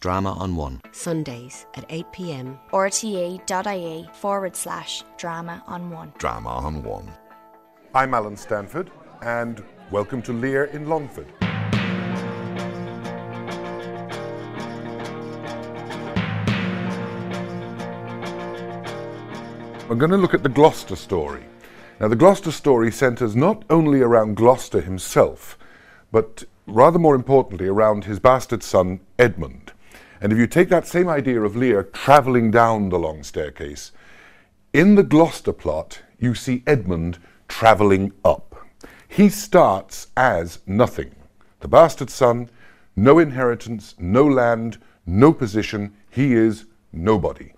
Drama on One. Sundays at 8 pm. rte.ie forward slash drama on one. Drama on One. I'm Alan Stanford, and welcome to Lear in Longford. We're going to look at the Gloucester story. Now, the Gloucester story centres not only around Gloucester himself, but rather more importantly around his bastard son Edmund. And if you take that same idea of Lear travelling down the long staircase, in the Gloucester plot, you see Edmund travelling up. He starts as nothing. The bastard son, no inheritance, no land, no position. He is nobody.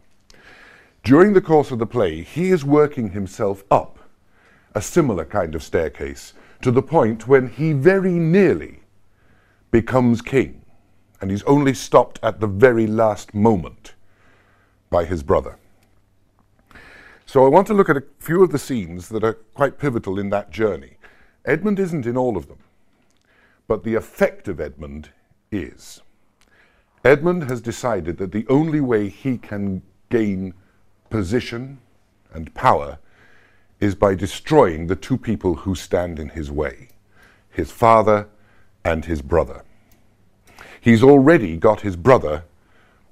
During the course of the play, he is working himself up a similar kind of staircase to the point when he very nearly becomes king. And he's only stopped at the very last moment by his brother. So I want to look at a few of the scenes that are quite pivotal in that journey. Edmund isn't in all of them, but the effect of Edmund is. Edmund has decided that the only way he can gain position and power is by destroying the two people who stand in his way his father and his brother. He's already got his brother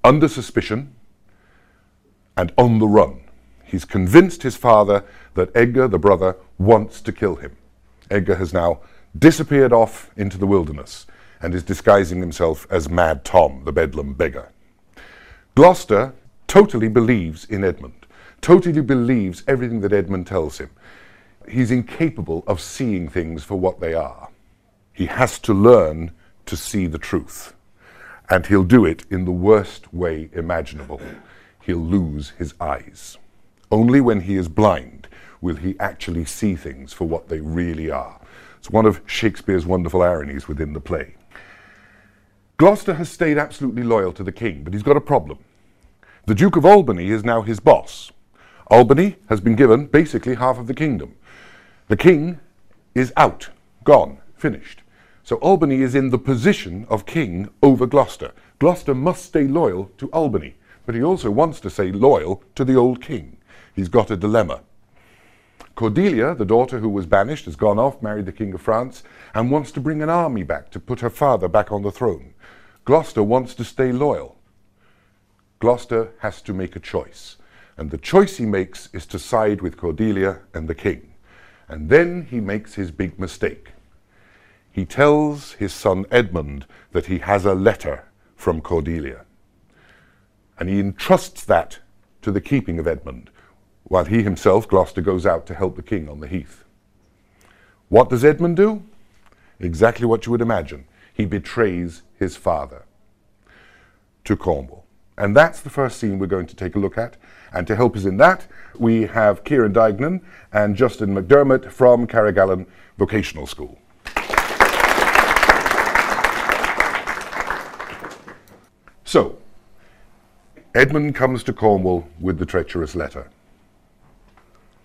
under suspicion and on the run. He's convinced his father that Edgar, the brother, wants to kill him. Edgar has now disappeared off into the wilderness and is disguising himself as Mad Tom, the Bedlam beggar. Gloucester totally believes in Edmund, totally believes everything that Edmund tells him. He's incapable of seeing things for what they are. He has to learn to see the truth. And he'll do it in the worst way imaginable. He'll lose his eyes. Only when he is blind will he actually see things for what they really are. It's one of Shakespeare's wonderful ironies within the play. Gloucester has stayed absolutely loyal to the king, but he's got a problem. The Duke of Albany is now his boss. Albany has been given basically half of the kingdom. The king is out, gone, finished. So Albany is in the position of king over Gloucester. Gloucester must stay loyal to Albany, but he also wants to stay loyal to the old king. He's got a dilemma. Cordelia, the daughter who was banished, has gone off, married the King of France, and wants to bring an army back to put her father back on the throne. Gloucester wants to stay loyal. Gloucester has to make a choice. And the choice he makes is to side with Cordelia and the king. And then he makes his big mistake. He tells his son Edmund that he has a letter from Cordelia. And he entrusts that to the keeping of Edmund, while he himself, Gloucester, goes out to help the king on the heath. What does Edmund do? Exactly what you would imagine. He betrays his father to Cornwall. And that's the first scene we're going to take a look at. And to help us in that, we have Kieran Dignan and Justin McDermott from Carrigallen Vocational School. So, Edmund comes to Cornwall with the treacherous letter.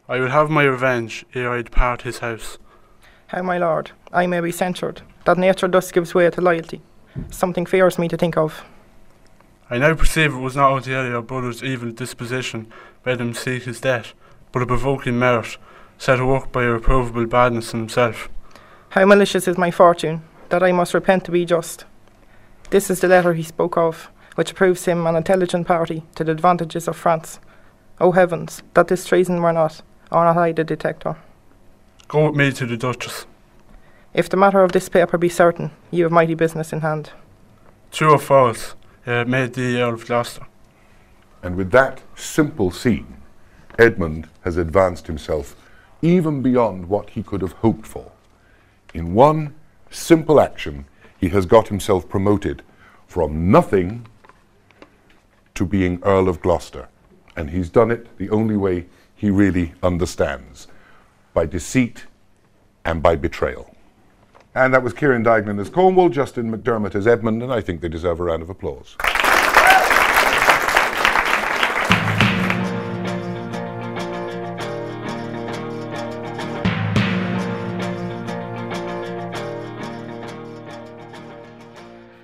I will have my revenge ere I depart his house. How, my lord, I may be censured, that nature thus gives way to loyalty. Something fears me to think of. I now perceive it was not altogether your brother's evil disposition bade him seek his death, but a provoking merit, set to work by a reprovable badness in himself. How malicious is my fortune, that I must repent to be just. This is the letter he spoke of, which proves him an intelligent party to the advantages of France. O heavens, that this treason were not, or not I the detector. Go with me to the Duchess. If the matter of this paper be certain, you have mighty business in hand. True or false, uh, made the Earl of Gloucester. And with that simple scene, Edmund has advanced himself even beyond what he could have hoped for. In one simple action, he has got himself promoted from nothing to being Earl of Gloucester. And he's done it the only way he really understands by deceit and by betrayal. And that was Kieran Dignan as Cornwall, Justin McDermott as Edmund, and I think they deserve a round of applause.